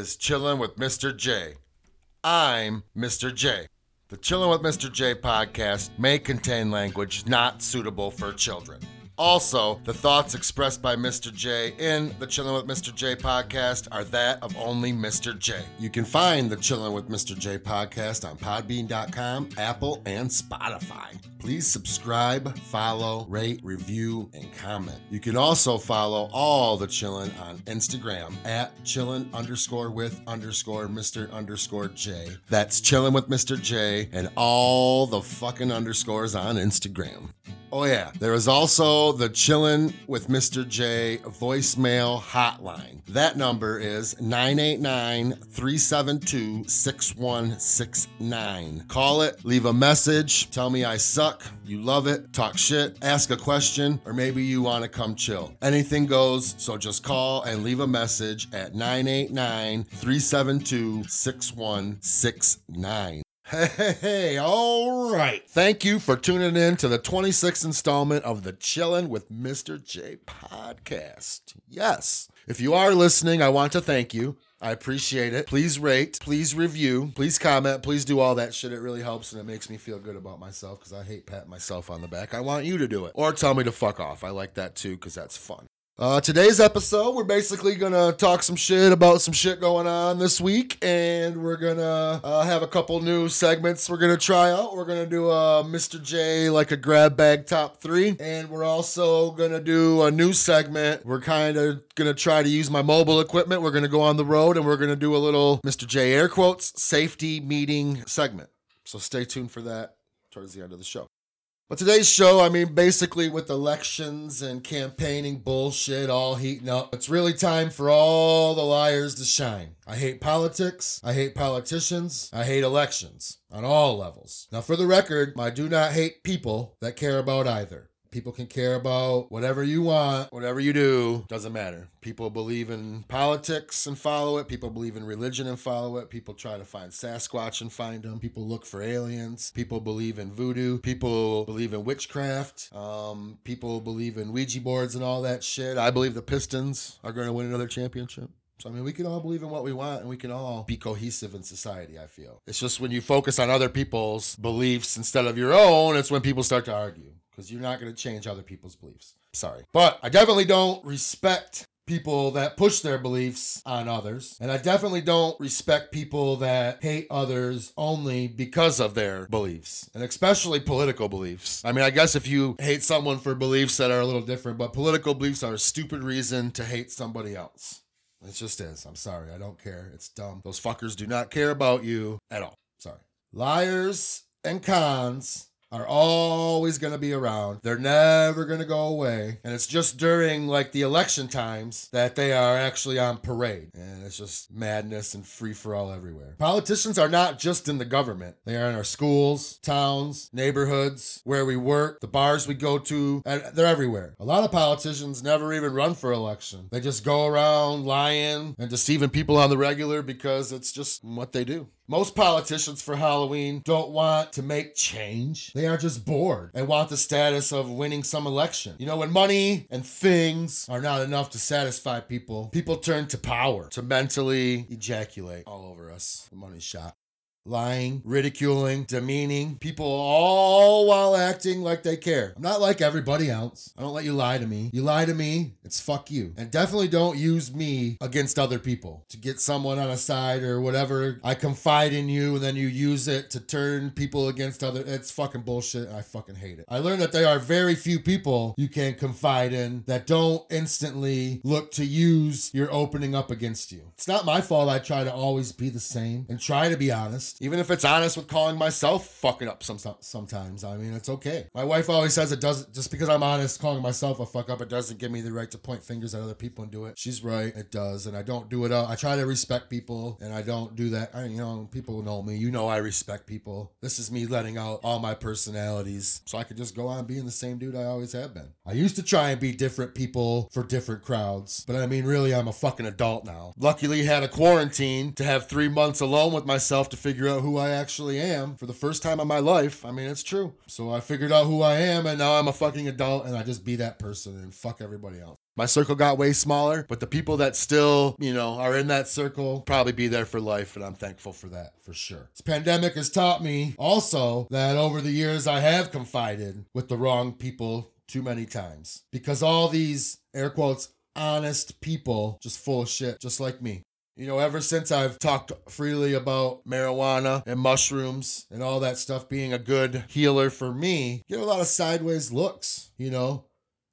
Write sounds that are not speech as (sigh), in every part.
is Chillin' with Mr. J. I'm Mr. J. The Chillin' with Mr. J podcast may contain language not suitable for children. Also, the thoughts expressed by Mr. J in the Chilling with Mr. J podcast are that of only Mr. J. You can find the Chilling with Mr. J podcast on Podbean.com, Apple, and Spotify. Please subscribe, follow, rate, review, and comment. You can also follow all the Chillin' on Instagram at Chillin' underscore with underscore Mr. underscore J. That's Chillin' with Mr. J and all the fucking underscores on Instagram. Oh, yeah. There is also the Chillin' with Mr. J voicemail hotline. That number is 989 372 6169. Call it, leave a message, tell me I suck, you love it, talk shit, ask a question, or maybe you want to come chill. Anything goes, so just call and leave a message at 989 372 6169. Hey, all right. Thank you for tuning in to the 26th installment of the Chillin' with Mr. J podcast. Yes. If you are listening, I want to thank you. I appreciate it. Please rate, please review, please comment, please do all that shit. It really helps and it makes me feel good about myself because I hate patting myself on the back. I want you to do it. Or tell me to fuck off. I like that too because that's fun. Uh, today's episode, we're basically gonna talk some shit about some shit going on this week, and we're gonna uh, have a couple new segments we're gonna try out. We're gonna do a Mr. J like a grab bag top three, and we're also gonna do a new segment. We're kind of gonna try to use my mobile equipment. We're gonna go on the road, and we're gonna do a little Mr. J air quotes safety meeting segment. So stay tuned for that towards the end of the show. But today's show, I mean, basically with elections and campaigning bullshit all heating up, it's really time for all the liars to shine. I hate politics. I hate politicians. I hate elections on all levels. Now, for the record, I do not hate people that care about either. People can care about whatever you want, whatever you do, doesn't matter. People believe in politics and follow it. People believe in religion and follow it. People try to find Sasquatch and find them. People look for aliens. People believe in voodoo. People believe in witchcraft. Um, people believe in Ouija boards and all that shit. I believe the Pistons are going to win another championship. So, I mean, we can all believe in what we want and we can all be cohesive in society, I feel. It's just when you focus on other people's beliefs instead of your own, it's when people start to argue because you're not going to change other people's beliefs. Sorry. But I definitely don't respect people that push their beliefs on others. And I definitely don't respect people that hate others only because of their beliefs, and especially political beliefs. I mean, I guess if you hate someone for beliefs that are a little different, but political beliefs are a stupid reason to hate somebody else. It just is. I'm sorry. I don't care. It's dumb. Those fuckers do not care about you at all. Sorry. Liars and cons are always going to be around. They're never going to go away. And it's just during like the election times that they are actually on parade. And it's just madness and free for all everywhere. Politicians are not just in the government. They are in our schools, towns, neighborhoods, where we work, the bars we go to, and they're everywhere. A lot of politicians never even run for election. They just go around lying and deceiving people on the regular because it's just what they do. Most politicians for Halloween don't want to make change. They are just bored and want the status of winning some election. You know, when money and things are not enough to satisfy people, people turn to power to mentally ejaculate all over us. The money shot. Lying, ridiculing, demeaning people all while acting like they care. I'm not like everybody else. I don't let you lie to me. You lie to me, it's fuck you. And definitely don't use me against other people to get someone on a side or whatever. I confide in you and then you use it to turn people against other. It's fucking bullshit. I fucking hate it. I learned that there are very few people you can confide in that don't instantly look to use your opening up against you. It's not my fault I try to always be the same and try to be honest. Honest. Even if it's honest with calling myself fucking up some, sometimes. I mean, it's okay. My wife always says it doesn't, just because I'm honest calling myself a fuck up, it doesn't give me the right to point fingers at other people and do it. She's right. It does. And I don't do it. All. I try to respect people and I don't do that. I, you know, people know me. You know, I respect people. This is me letting out all my personalities so I could just go on being the same dude I always have been. I used to try and be different people for different crowds, but I mean, really, I'm a fucking adult now. Luckily, had a quarantine to have three months alone with myself to figure out who I actually am for the first time in my life. I mean, it's true. So I figured out who I am, and now I'm a fucking adult, and I just be that person and fuck everybody else. My circle got way smaller, but the people that still, you know, are in that circle probably be there for life, and I'm thankful for that for sure. This pandemic has taught me also that over the years I have confided with the wrong people too many times because all these air quotes honest people just full of shit, just like me. You know, ever since I've talked freely about marijuana and mushrooms and all that stuff being a good healer for me, get a lot of sideways looks, you know.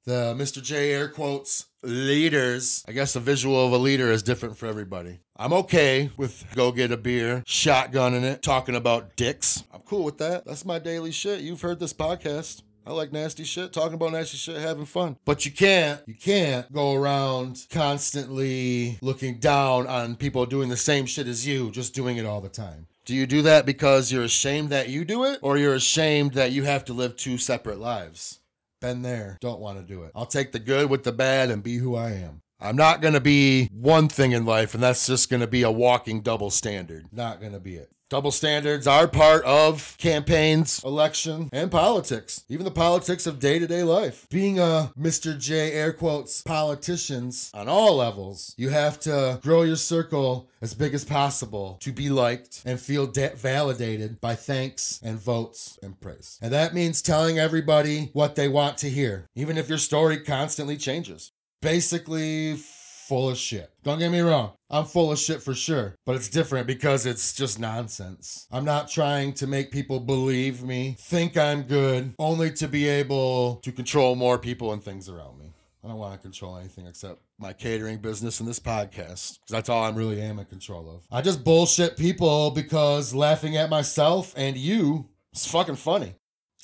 The Mr. J air quotes leaders. I guess the visual of a leader is different for everybody. I'm okay with go get a beer, shotgunning it, talking about dicks. I'm cool with that. That's my daily shit. You've heard this podcast. I like nasty shit, talking about nasty shit, having fun. But you can't, you can't go around constantly looking down on people doing the same shit as you, just doing it all the time. Do you do that because you're ashamed that you do it, or you're ashamed that you have to live two separate lives? Been there, don't want to do it. I'll take the good with the bad and be who I am. I'm not going to be one thing in life, and that's just going to be a walking double standard. Not going to be it. Double standards are part of campaigns, election, and politics, even the politics of day to day life. Being a Mr. J air quotes politicians on all levels, you have to grow your circle as big as possible to be liked and feel de- validated by thanks and votes and praise. And that means telling everybody what they want to hear, even if your story constantly changes. Basically, full of shit. Don't get me wrong. I'm full of shit for sure, but it's different because it's just nonsense. I'm not trying to make people believe me, think I'm good, only to be able to control more people and things around me. I don't want to control anything except my catering business and this podcast because that's all I'm really am in control of. I just bullshit people because laughing at myself and you is fucking funny.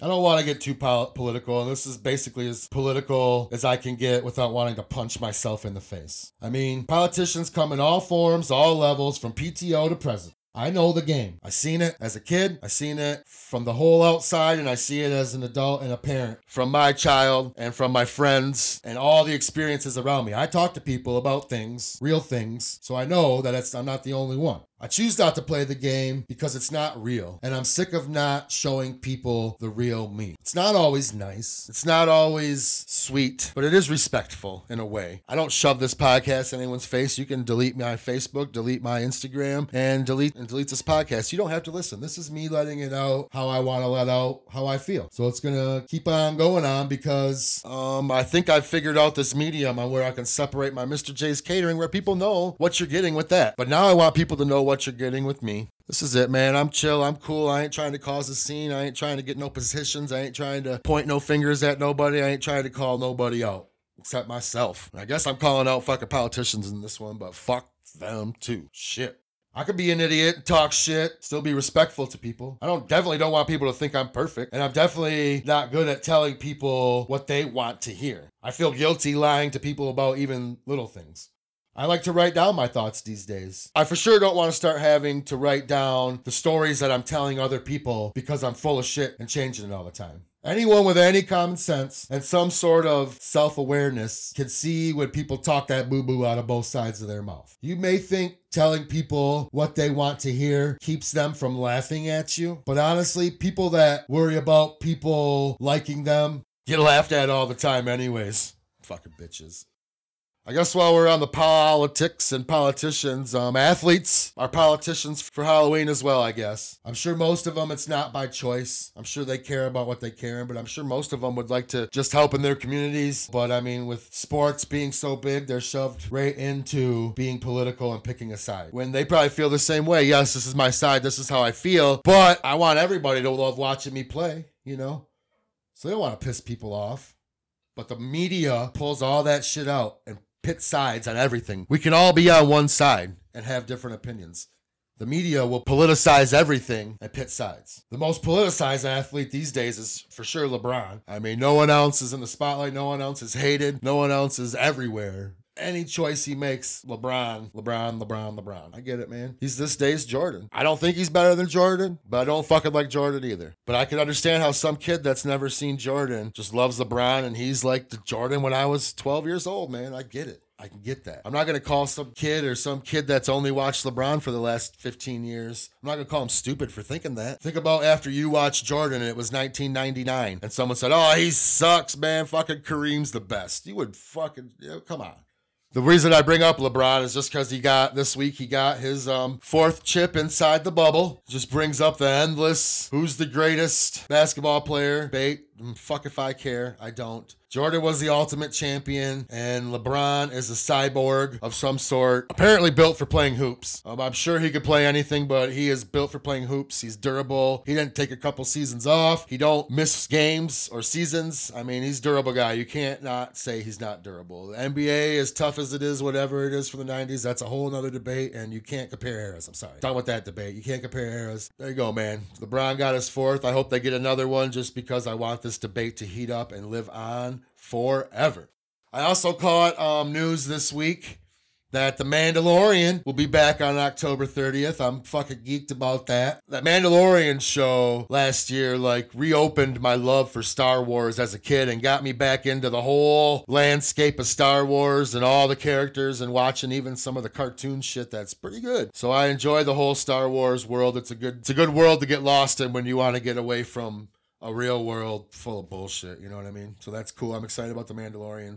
I don't want to get too pol- political, and this is basically as political as I can get without wanting to punch myself in the face. I mean, politicians come in all forms, all levels, from PTO to president. I know the game. I seen it as a kid. I seen it from the whole outside, and I see it as an adult and a parent from my child and from my friends and all the experiences around me. I talk to people about things, real things, so I know that I'm not the only one. I choose not to play the game because it's not real. And I'm sick of not showing people the real me. It's not always nice. It's not always sweet, but it is respectful in a way. I don't shove this podcast in anyone's face. You can delete my Facebook, delete my Instagram, and delete and delete this podcast. You don't have to listen. This is me letting it out how I want to let out how I feel. So it's gonna keep on going on because um, I think I've figured out this medium on where I can separate my Mr. J's catering where people know what you're getting with that. But now I want people to know what you're getting with me. This is it, man. I'm chill. I'm cool. I ain't trying to cause a scene. I ain't trying to get no positions. I ain't trying to point no fingers at nobody. I ain't trying to call nobody out except myself. I guess I'm calling out fucking politicians in this one, but fuck them too. Shit. I could be an idiot, talk shit, still be respectful to people. I don't definitely don't want people to think I'm perfect, and I'm definitely not good at telling people what they want to hear. I feel guilty lying to people about even little things. I like to write down my thoughts these days. I for sure don't want to start having to write down the stories that I'm telling other people because I'm full of shit and changing it all the time. Anyone with any common sense and some sort of self awareness can see when people talk that boo boo out of both sides of their mouth. You may think telling people what they want to hear keeps them from laughing at you, but honestly, people that worry about people liking them get laughed at all the time, anyways. Fucking bitches. I guess while we're on the politics and politicians, um, athletes are politicians for Halloween as well, I guess. I'm sure most of them it's not by choice. I'm sure they care about what they care, but I'm sure most of them would like to just help in their communities. But I mean, with sports being so big, they're shoved right into being political and picking a side. When they probably feel the same way. Yes, this is my side, this is how I feel, but I want everybody to love watching me play, you know? So they don't want to piss people off. But the media pulls all that shit out and pit sides on everything. We can all be on one side and have different opinions. The media will politicize everything and pit sides. The most politicized athlete these days is for sure LeBron. I mean, no one else is in the spotlight. No one else is hated. No one else is everywhere any choice he makes, LeBron, LeBron, LeBron, LeBron. I get it, man. He's this day's Jordan. I don't think he's better than Jordan, but I don't fucking like Jordan either. But I can understand how some kid that's never seen Jordan just loves LeBron and he's like the Jordan when I was 12 years old, man. I get it. I can get that. I'm not going to call some kid or some kid that's only watched LeBron for the last 15 years. I'm not going to call him stupid for thinking that. Think about after you watched Jordan and it was 1999 and someone said, "Oh, he sucks, man. Fucking Kareem's the best." You would fucking you know, come on. The reason I bring up LeBron is just because he got this week he got his um, fourth chip inside the bubble. Just brings up the endless who's the greatest basketball player debate. Fuck if I care. I don't. Jordan was the ultimate champion, and LeBron is a cyborg of some sort, apparently built for playing hoops. Um, I'm sure he could play anything, but he is built for playing hoops. He's durable. He didn't take a couple seasons off. He don't miss games or seasons. I mean, he's durable guy. You can't not say he's not durable. The NBA, as tough as it is, whatever it is for the 90s, that's a whole other debate, and you can't compare eras. I'm sorry. Done with that debate. You can't compare eras. There you go, man. LeBron got his fourth. I hope they get another one just because I want this debate to heat up and live on forever. I also caught um, news this week that The Mandalorian will be back on October 30th. I'm fucking geeked about that. That Mandalorian show last year, like, reopened my love for Star Wars as a kid and got me back into the whole landscape of Star Wars and all the characters and watching even some of the cartoon shit that's pretty good. So I enjoy the whole Star Wars world. It's a good it's a good world to get lost in when you want to get away from a real world full of bullshit. You know what I mean? So that's cool. I'm excited about The Mandalorian.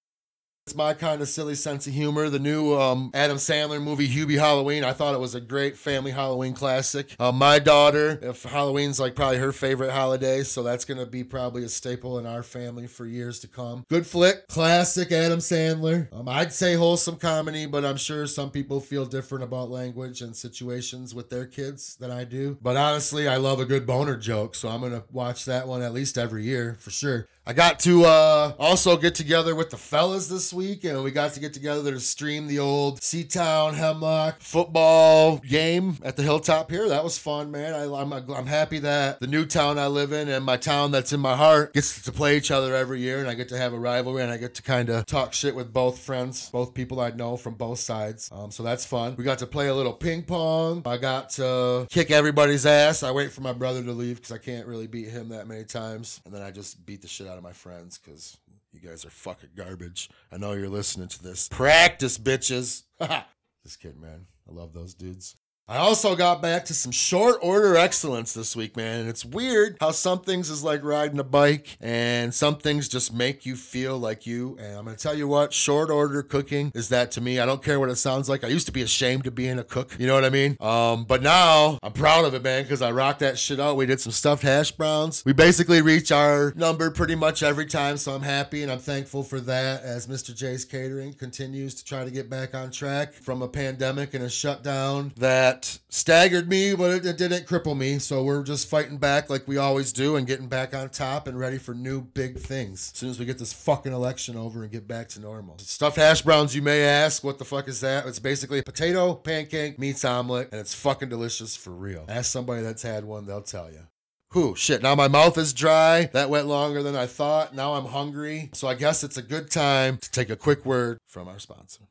It's my kind of silly sense of humor. The new um, Adam Sandler movie, Hubie Halloween, I thought it was a great family Halloween classic. Uh, my daughter, if Halloween's like probably her favorite holiday, so that's going to be probably a staple in our family for years to come. Good flick, classic Adam Sandler. Um, I'd say wholesome comedy, but I'm sure some people feel different about language and situations with their kids than I do. But honestly, I love a good boner joke, so I'm going to watch that one at least every year for sure. I got to uh, also get together with the fellas this week, and we got to get together to stream the old Seatown Hemlock football game at the hilltop here. That was fun, man. I, am I'm, I'm happy that the new town I live in and my town that's in my heart gets to play each other every year, and I get to have a rivalry, and I get to kind of talk shit with both friends, both people I know from both sides. Um, so that's fun. We got to play a little ping pong. I got to kick everybody's ass. I wait for my brother to leave because I can't really beat him that many times, and then I just beat the shit out of my friends because you guys are fucking garbage. I know you're listening to this. Practice, bitches. (laughs) Just kidding, man. I love those dudes. I also got back to some short order excellence this week, man. And it's weird how some things is like riding a bike and some things just make you feel like you. And I'm going to tell you what, short order cooking is that to me. I don't care what it sounds like. I used to be ashamed of being a cook. You know what I mean? Um, but now I'm proud of it, man, because I rocked that shit out. We did some stuffed hash browns. We basically reach our number pretty much every time. So I'm happy and I'm thankful for that as Mr. J's Catering continues to try to get back on track from a pandemic and a shutdown that that staggered me, but it, it, didn't cripple me. So we're just fighting back like we always do and getting back on top and ready for new big things as soon as we get this fucking election over and get back to normal. Stuffed hash browns, you may ask, what the fuck is that? It's basically a potato, pancake, meats omelet, and it's fucking delicious for real. Ask somebody that's had one, they'll tell you. Whew, shit, now my mouth is dry. That went longer than I thought. Now I'm hungry. So I guess it's a good time to take a quick word from our sponsor.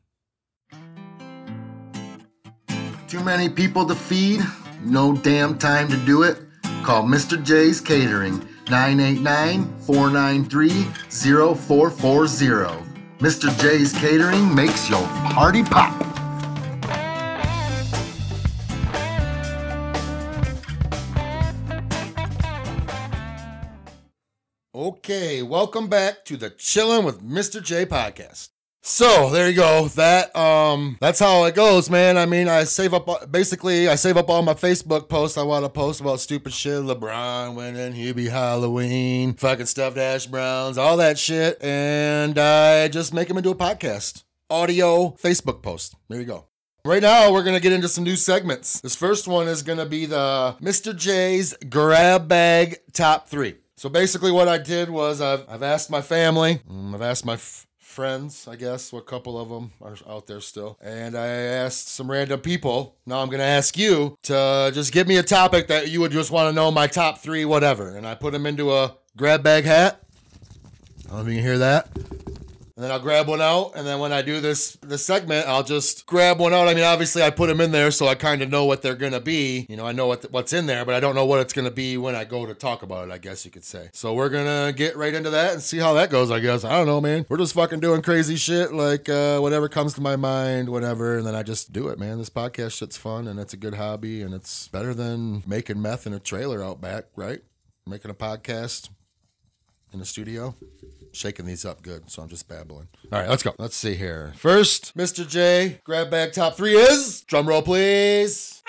Too many people to feed? No damn time to do it? Call Mr. J's Catering 989 493 0440. Mr. J's Catering makes your party pop. Okay, welcome back to the Chillin' with Mr. J podcast. So there you go. That um, that's how it goes, man. I mean, I save up basically. I save up all my Facebook posts I want to post about stupid shit. LeBron winning, Hubie Halloween, fucking stuffed Ash browns, all that shit, and I just make them into a podcast, audio Facebook post. There you go. Right now, we're to get into some new segments. This first one is to be the Mr. J's Grab Bag Top 3. So basically, what I did was I've, I've asked my family, mm, I've asked my f- friends, I guess. A couple of them are out there still. And I asked some random people. Now I'm going to ask you to just give me a topic that you would just want to know my top three, whatever. And I put them into a grab bag hat. I don't know if you can hear that and then I'll grab one out. And then when I do this this segment, I'll just grab one out. I mean, obviously, I put them in there so I kind of know what they're gonna be. You know, I know what what's in there, but I don't know what it's gonna be when I go to talk about it. I guess you could say. So we're gonna get right into that and see how that goes. I guess I don't know, man. We're just fucking doing crazy shit, like uh, whatever comes to my mind, whatever, and then I just do it, man. This podcast shit's fun and it's a good hobby and it's better than making meth in a trailer out back, right? Making a podcast in a studio shaking these up good, so I'm just babbling. All right, let's go. Let's see here. First, Mr. J, grab bag top three is drum roll, please.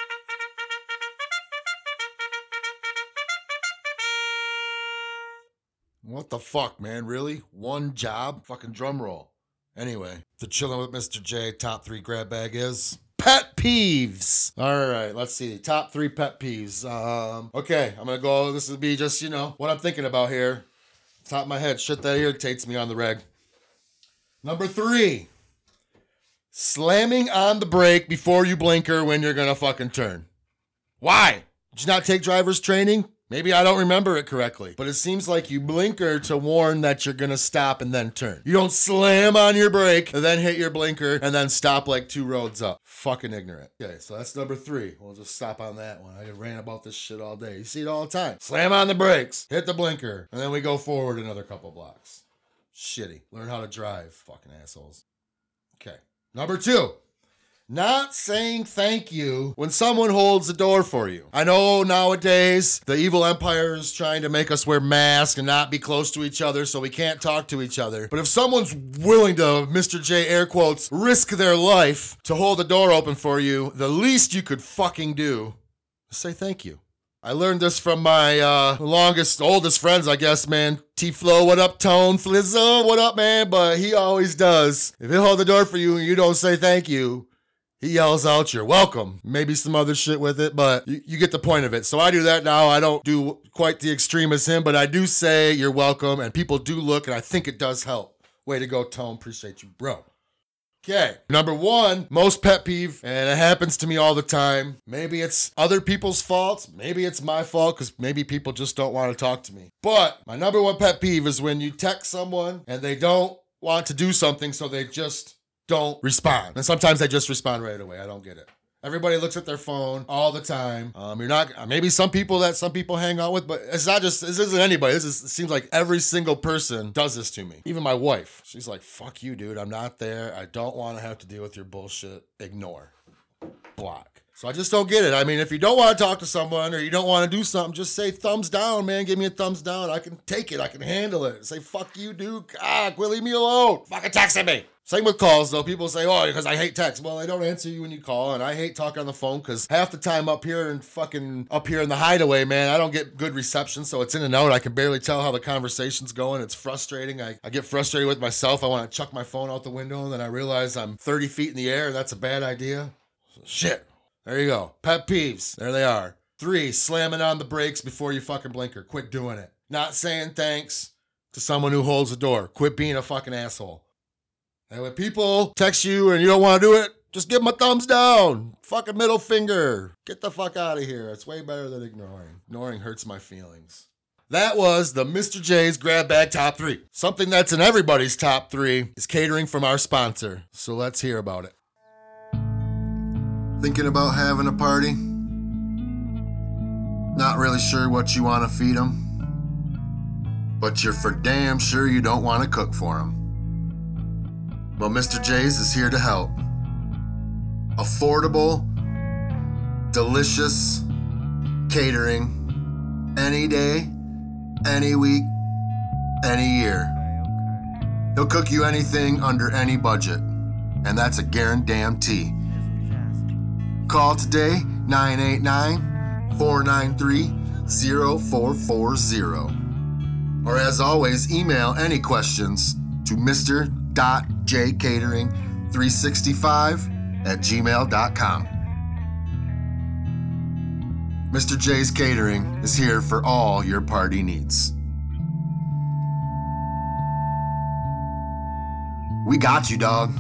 What the fuck, man? Really? One job? Fucking drum roll. Anyway, the chilling with Mr. J top three grab bag is pet peeves. All right, let's see. Top three pet peeves. Um, okay, I'm gonna go. This will be just you know what I'm thinking about here top of my head, shit that irritates me on the reg. Number three, slamming on the brake before you blinker when you're gonna fucking turn. Why? Did you not take driver's training? Maybe I don't remember it correctly, but it seems like you blinker to warn that you're gonna stop and then turn. You don't slam on your brake and then hit your blinker and then stop like two roads up. Fucking ignorant. Okay, so that's number three. We'll just stop on that one. I ran about this shit all day. You see it all the time. Slam on the brakes, hit the blinker, and then we go forward another couple blocks. Shitty. Learn how to drive, fucking assholes. Okay. Number two not saying thank you when someone holds the door for you. I know nowadays the evil empire is trying to make us wear masks and not be close to each other so we can't talk to each other. But if someone's willing to, Mr. J air quotes, risk their life to hold the door open for you, the least you could fucking do is say thank you. I learned this from my uh, longest, oldest friends, I guess, man. T Flow, what up, Tone? Flizzo, what up, man? But he always does. If he hold the door for you and you don't say thank you, he yells out, You're welcome. Maybe some other shit with it, but you, you, get the point of it. So I do that now. I don't do quite the extreme as him, but I do say, You're welcome. And people do look, and I think it does help. Way to go, Tone. Appreciate you, bro. Okay. Number one, most pet peeve, and it happens to me all the time. Maybe it's other people's faults. Maybe it's my fault because maybe people just don't want to talk to me. But my number one pet peeve is when you text someone and they don't want to do something, so they just don't respond. And sometimes they just respond right away. I don't get it. Everybody looks at their phone all the time. Um, you're not maybe some people that some people hang out with, but it's not just this isn't anybody. This is, seems like every single person does this to me. Even my wife. She's like, "Fuck you, dude. I'm not there. I don't want to have to deal with your bullshit. Ignore, block." So I just don't get it. I mean, if you don't want to talk to someone or you don't want to do something, just say thumbs down, man. Give me a thumbs down. I can take it. I can handle it. Say fuck you, dude. God, will leave me alone. Fucking texting me. Same with calls though. People say, "Oh, because I hate text." Well, I don't answer you when you call, and I hate talking on the phone because half the time up here and fucking up here in the hideaway, man, I don't get good reception, so it's in and out. I can barely tell how the conversation's going. It's frustrating. I, I get frustrated with myself. I want to chuck my phone out the window, and then I realize I'm 30 feet in the air, that's a bad idea. Shit. There you go. Pet peeves. There they are. Three, slamming on the brakes before you fucking blinker. Quit doing it. Not saying thanks to someone who holds the door. Quit being a fucking asshole. And when people text you and you don't want to do it, just give them a thumbs down. Fucking middle finger. Get the fuck out of here. It's way better than ignoring. Ignoring hurts my feelings. That was the Mr. J's Grab Bag Top 3. Something that's in everybody's top 3 is catering from our sponsor. So let's hear about it. Thinking about having a party? Not really sure what you want to feed them? But you're for damn sure you don't want to cook for them. Well, Mr. J's is here to help. Affordable, delicious catering any day, any week, any year. He'll cook you anything under any budget, and that's a guarantee. Call today 989 493 0440. Or as always, email any questions to Mr jcatering365 at gmail.com. Mr. J's Catering is here for all your party needs. We got you, dog.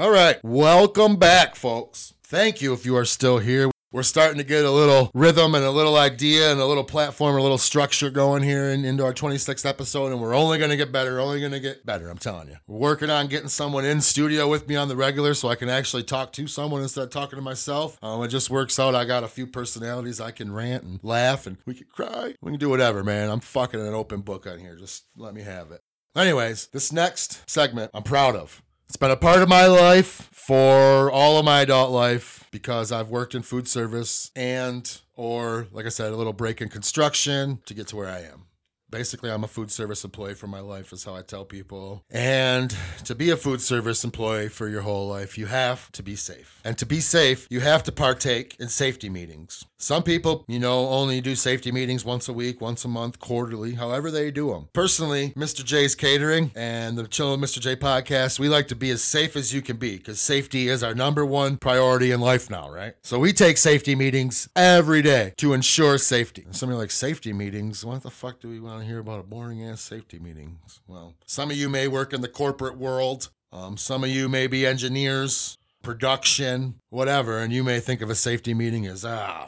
All right. Welcome back, folks. Thank you if you are still here. We're starting to get a little rhythm and a little idea and a little platform, a little structure going here in, into our 26th episode, and we're only going to get better, only going to get better, I'm telling you. We're working on getting someone in studio with me on the regular so I can actually talk to someone instead of talking to myself. Um, it just works out. I got a few personalities. I can rant and laugh, and we can cry. We can do whatever, man. I'm fucking an open book on here. Just let me have it. Anyways, this next segment I'm proud of. It's been a part of my life for all of my adult life because I've worked in food service and or like I said a little break in construction to get to where I am. Basically, I'm a food service employee for my life, is how I tell people. And to be a food service employee for your whole life, you have to be safe. And to be safe, you have to partake in safety meetings. Some people, you know, only do safety meetings once a week, once a month, quarterly, however they do them. Personally, Mr. J's Catering and the Chill Mr. J podcast, we like to be as safe as you can be because safety is our number one priority in life now, right? So we take safety meetings every day to ensure safety. And some of you are like, safety meetings? What the fuck do we want to hear about a boring ass safety meeting. Well, some of you may work in the corporate world. Um, some of you may be engineers, production, whatever, and you may think of a safety meeting as, ah.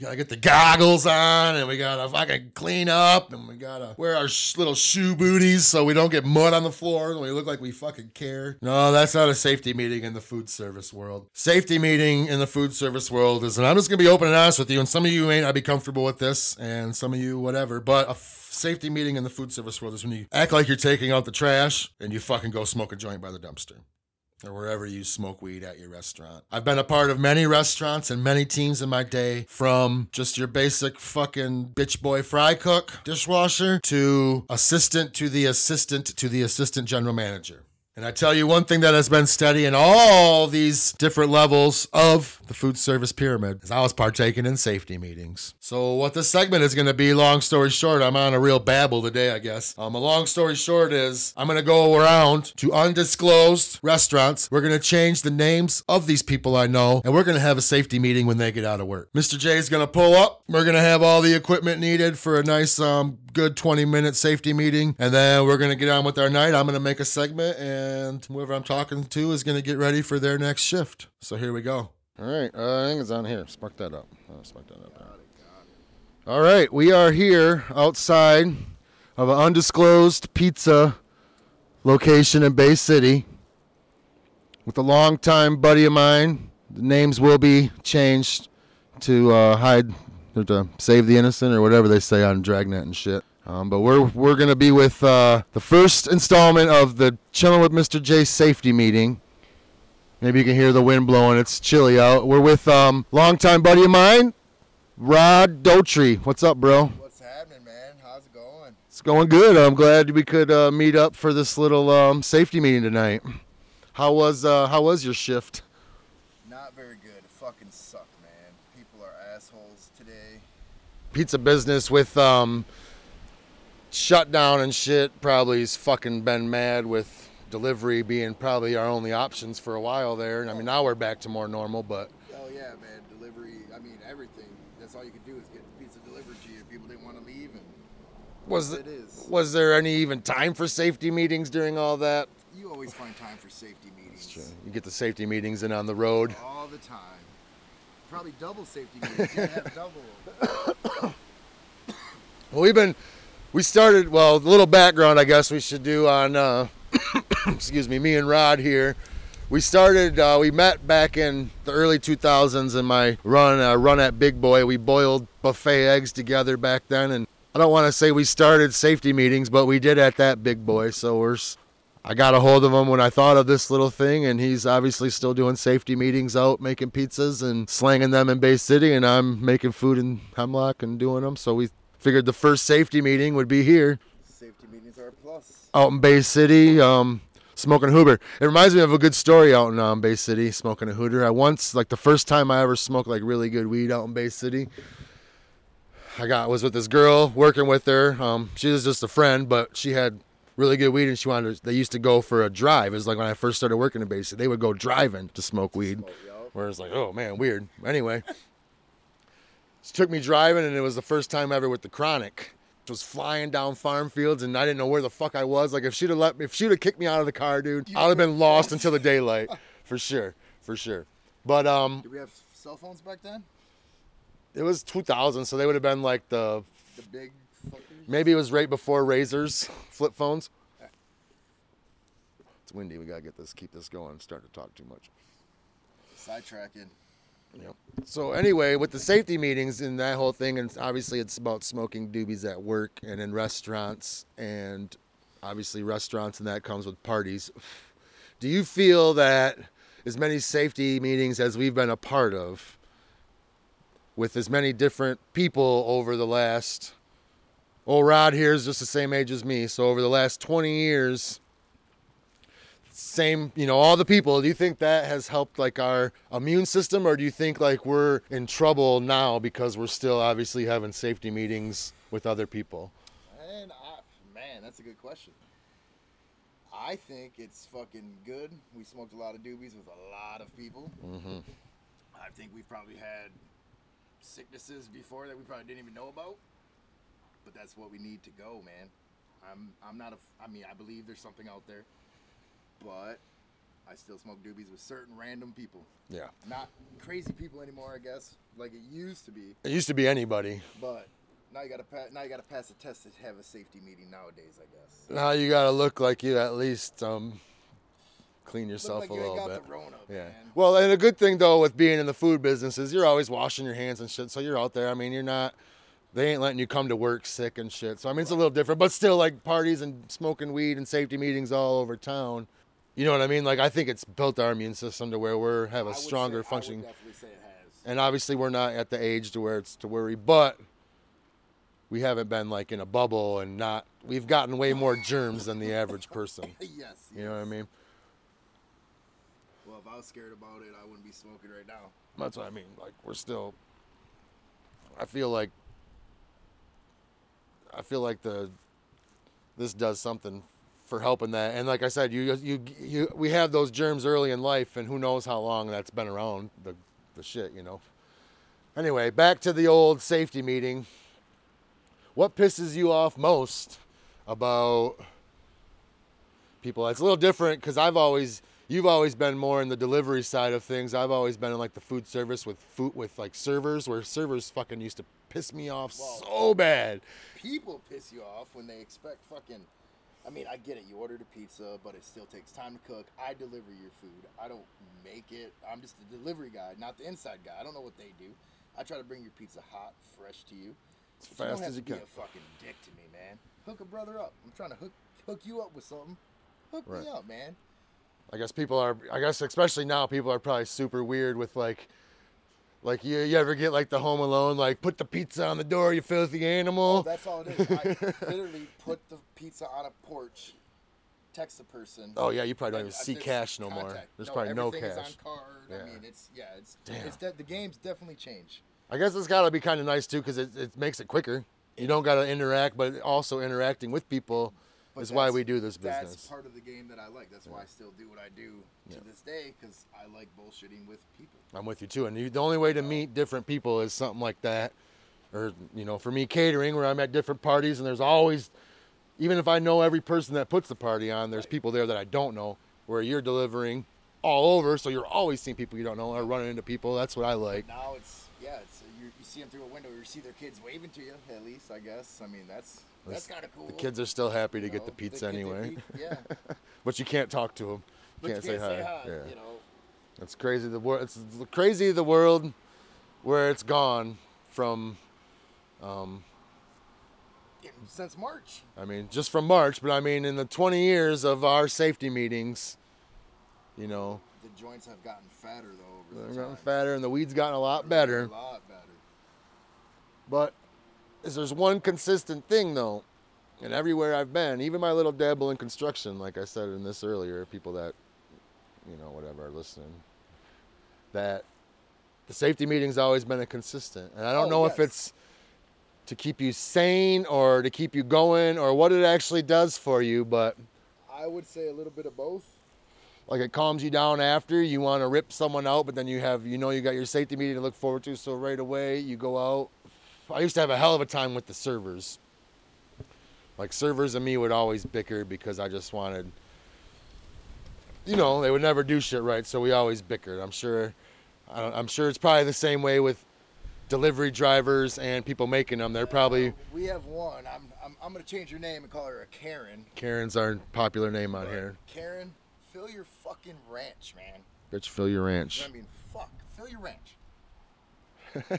We gotta get the goggles on, and we gotta fucking clean up, and we gotta wear our sh- little shoe booties so we don't get mud on the floor and we look like we fucking care. No, that's not a safety meeting in the food service world. Safety meeting in the food service world is, and I'm just gonna be open and honest with you, and some of you may not be comfortable with this, and some of you whatever, but a f- safety meeting in the food service world is when you act like you're taking out the trash and you fucking go smoke a joint by the dumpster or wherever you smoke weed at your restaurant. I've been a part of many restaurants and many teams in my day, from just your basic fucking bitch boy fry cook, dishwasher, to assistant to the assistant to the assistant general manager. And I tell you one thing that has been steady in all these different levels of the food service pyramid is I was partaking in safety meetings. So what this segment is going to be, long story short, I'm on a real babble today, I guess. Um, a long story short is I'm going to go around to undisclosed restaurants. We're going to change the names of these people I know, and we're going to have a safety meeting when they get out of work. Mr. J is going to pull up. We're going to have all the equipment needed for a nice, um, good 20 minute safety meeting, and then we're going to get on with our night. I'm going to make a segment, and whoever I'm talking to is going to get ready for their next shift. So here we go. All right, uh, I think it's on here. Spark that up. Uh, spark that up. All right, we are here outside of an undisclosed pizza location in Bay City with a longtime buddy of mine. The names will be changed to uh, hide to save the innocent or whatever they say on Dragnet and shit. Um, but we're we're gonna be with uh, the first installment of the Chilling with Mr. J safety meeting. Maybe you can hear the wind blowing. It's chilly out. We're with um, longtime buddy of mine, Rod Dotry. What's up, bro? What's happening, man? How's it going? It's going good. I'm glad we could uh, meet up for this little um, safety meeting tonight. How was uh, how was your shift? Not very good. It fucking sucked, man. People are assholes today. Pizza business with um, shutdown and shit probably has fucking been mad with delivery being probably our only options for a while there. And I mean now we're back to more normal, but Oh yeah, man. Delivery. I mean, everything. That's all you could do is get pizza delivered to you. People didn't want to leave, and was it is. was there any even time for safety meetings during all that? You always find time for safety meetings. You get the safety meetings in on the road. All the time. Probably double safety have double. (coughs) Well, we've been, we started, well, a little background, I guess we should do on, uh, (coughs) excuse me, me and Rod here. We started, uh, we met back in the early 2000s in my run, uh, run at Big Boy. We boiled buffet eggs together back then. And I don't want to say we started safety meetings, but we did at that Big Boy. So we're, I got a hold of him when I thought of this little thing, and he's obviously still doing safety meetings out, making pizzas and slanging them in Bay City, and I'm making food in Hemlock and doing them. So we figured the first safety meeting would be here safety meetings are a plus. out in Bay City, um, smoking a hooter. It reminds me of a good story out in um, Bay City, smoking a hooter. I once, like the first time I ever smoked like really good weed out in Bay City, I got was with this girl working with her. Um, she was just a friend, but she had really good weed, and she wanted. To, they used to go for a drive. It was like when I first started working in base, they would go driving to smoke weed. Where it's like, oh man, weird. Anyway, she took me driving, and it was the first time ever with the chronic. It was flying down farm fields, and I didn't know where the fuck I was. Like if she'd have let me, if she'd have kicked me out of the car, dude, I'd have been lost (laughs) until the daylight, for sure, for sure. But um, Did we have cell phones back then? it was 2000, so they would have been like the The big. Maybe it was right before Razrs, (laughs) flip phones. It's windy. We gotta get this, keep this going. Start to talk too much. Sidetracking. Yep. So anyway, with the safety meetings and that whole thing, and obviously it's about smoking doobies at work and in restaurants, and obviously restaurants, and that comes with parties. Do you feel that as many safety meetings as we've been a part of, with as many different people over the last, well, Rod here is just the same age as me, so over the last 20 years, same, you know, all the people. Do you think that has helped like our immune system, or do you think like we're in trouble now because we're still obviously having safety meetings with other people? And I, man, that's a good question. I think it's fucking good. We smoked a lot of doobies with a lot of people. Mm-hmm. I think we've probably had sicknesses before that we probably didn't even know about. But that's what we need to go, man. I'm I'm not a I mean, I believe there's something out there. But I still smoke doobies with certain random people. Yeah. Not crazy people anymore, I guess, like it used to be. It used to be anybody. But now you gotta pass. Now you gotta pass a test to have a safety meeting nowadays. I guess. Now you gotta look like you at least um, clean yourself like a you little got bit. the Rona, Yeah. man. Well, and a good thing though with being in the food business is you're always washing your hands and shit. So you're out there. I mean, you're not. They ain't letting you come to work sick and shit. So I mean, it's a little different, but still like parties and smoking weed and safety meetings all over town. You know what I mean? Like I think it's built our immune system to where we're have a stronger say- functioning. I would definitely say it has. And obviously, we're not at the age to where it's to worry, but we haven't been like in a bubble and not. We've gotten way more germs than the average person. (laughs) yes. You know what I mean? Well, if I was scared about it, I wouldn't be smoking right now. That's what I mean. Like we're still. I feel like. I feel like the. This does something for helping that, and like I said, you you you we have those germs early in life, and who knows how long that's been around the the shit, you know. Anyway, back to the old safety meeting. What pisses you off most about people? It's a little different because I've always you've always been more in the delivery side of things. I've always been in like the food service with food with like servers where servers fucking used to piss me off Well- so bad. People piss you off when they expect fucking. I mean, I get it. You ordered a pizza, but it still takes time to cook. I deliver your food. I don't make it. I'm just the delivery guy, not the inside guy. I don't know what they do. I try to bring your pizza hot, fresh to you. As But you fast don't as have you to can. Be a fucking dick to me, man. Hook a brother up. I'm trying to hook hook you up with something. Hook Right. me up, man. I guess people are. I guess especially now, people are probably super weird with like, like you. You ever get like the Home Alone, like put the pizza on the door, you filthy animal. Oh, that's all it is. I (laughs) literally put the pizza on a porch, text the person. Oh yeah, you probably don't even see cash no more. contact. There's probably no cash. Is on card. Yeah. I mean, it's yeah, it's Damn. it's de- the game's definitely changed. I guess it's got to be kind of nice too, because it, it makes it quicker. You don't got to interact, but also interacting with people But is why we do this business. That's part of the game that I like. That's why I still do what I do to Yeah. this day because I like bullshitting with people. I'm with you too. And you, the only way to meet different people is something like that, or you know, for me catering, where I'm at different parties, and there's always, even if I know every person that puts the party on, there's Right. people there that I don't know. Where you're delivering all over, so you're always seeing people you don't know or running into people. That's what I like. Now it's yeah, it's you, you see them through a window. You see their kids waving to you. At least I guess. I mean that's that's, kind of cool. The kids are still happy to you get the pizza anyway, pi- yeah, (laughs) but you can't talk to them. but can't, you can't say hi. Yeah. You know, It's crazy the world. It's crazy the world where it's gone from. Um, since March. I mean, just from March, but I mean, in the 20 years of our safety meetings, you know, The joints have gotten fatter though over they've the gotten fatter and the weeds gotten a lot better. A lot better. But is there's one consistent thing though, and everywhere I've been, even my little dabble in construction, like I said in this earlier, people that, you know, whatever are listening, that the safety meeting's always been a consistent, and I don't Oh, know if it's to keep you sane or to keep you going or what it actually does for you, but I would say a little bit of both. like it calms you down after you want to rip someone out, but then you have you know you got your safety meeting to look forward to, so right away you go out. I used to have a hell of a time with the servers. Like servers and me would always bicker because I just wanted you know, they would never do shit right, so we always bickered. I'm sure I'm sure it's probably the same way with delivery drivers and people making them. They're probably We have one. I'm, I'm, I'm going to change your name and call her a Karen. Karen's our popular name out here. Karen, fill your fucking ranch, man. Bitch, fill your ranch. I mean, fuck. Fill your ranch. (laughs)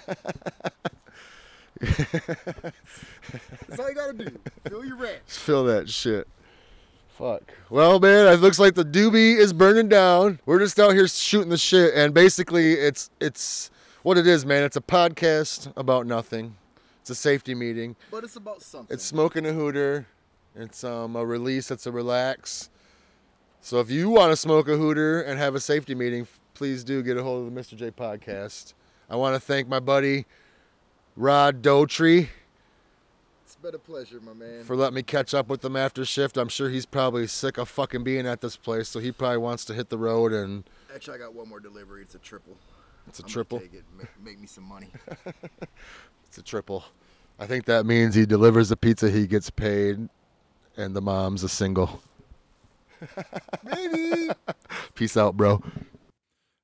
That's all you gotta do. Fill your ranch. Fill that shit. Fuck. Well, man, it looks like the doobie is burning down. We're just out here shooting the shit, and basically, it's it's what it is, man. It's a podcast about nothing. It's a safety meeting. But it's about something. It's smoking a hooter. It's um a release. It's a relax. So if you want to smoke a hooter and have a safety meeting, please do get a hold of the Mr. J podcast. I want to thank my buddy Rod Dotree It's been a pleasure, my man. for letting me catch up with him after shift. I'm sure he's probably sick of fucking being at this place, so he probably wants to hit the road and Actually, I got one more delivery. It's a triple. it's a I'm triple. Take it. Make, make me some money. (laughs) It's a triple. I think that means he delivers the pizza, he gets paid, and the mom's a single. Maybe. (laughs) Peace out, bro.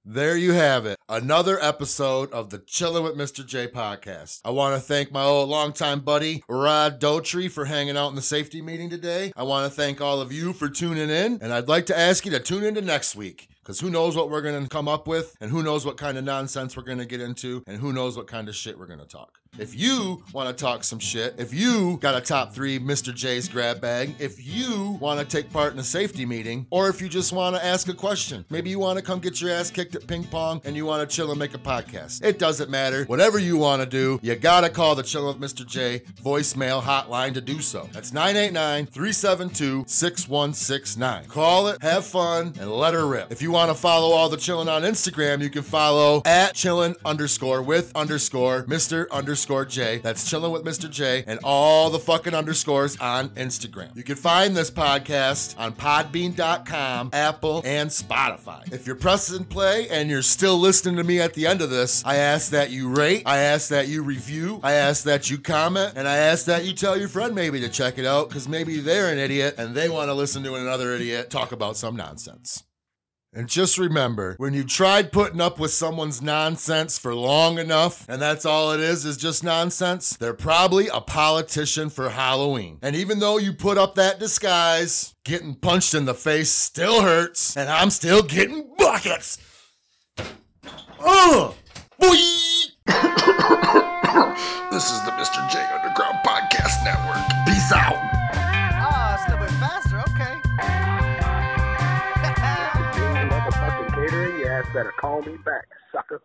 There you have it. Another episode of the Chillin' with Mr. J podcast. I want to thank my old longtime buddy, Rod Dotree, for hanging out in the safety meeting today. I want to thank all of you for tuning in, and I'd like to ask you to tune into next week. Because who knows what we're going to come up with, and who knows what kind of nonsense we're going to get into, and who knows what kind of shit we're going to talk. If you want to talk some shit, if you got a top three Mr. J's grab bag, if you want to take part in a safety meeting, or if you just want to ask a question, maybe you want to come get your ass kicked at ping pong and you want to chill and make a podcast. It doesn't matter. Whatever you want to do, you got to call the Chill with Mr. J voicemail hotline to do so. That's 989 372 6169. Call it, have fun, and let her rip. If you want to follow all the chillin' on Instagram, you can follow at chillin' underscore with underscore Mr. underscore J. That's chillin' with Mr. J and all the fucking underscores on Instagram. You can find this podcast on podbean.com, Apple, and Spotify. If you're pressing play and you're still listening to me at the end of this, I ask that you rate, I ask that you review, I ask that you comment, and I ask that you tell your friend maybe to check it out because maybe they're an idiot and they want to listen to another idiot talk about some nonsense. And just remember, when you tried putting up with someone's nonsense for long enough, and that's all it is, is just nonsense, they're probably a politician for Halloween. And even though you put up that disguise, getting punched in the face still hurts, and I'm still getting buckets. Ugh! Boy! this is the Mr. J Underground better call me back, sucker.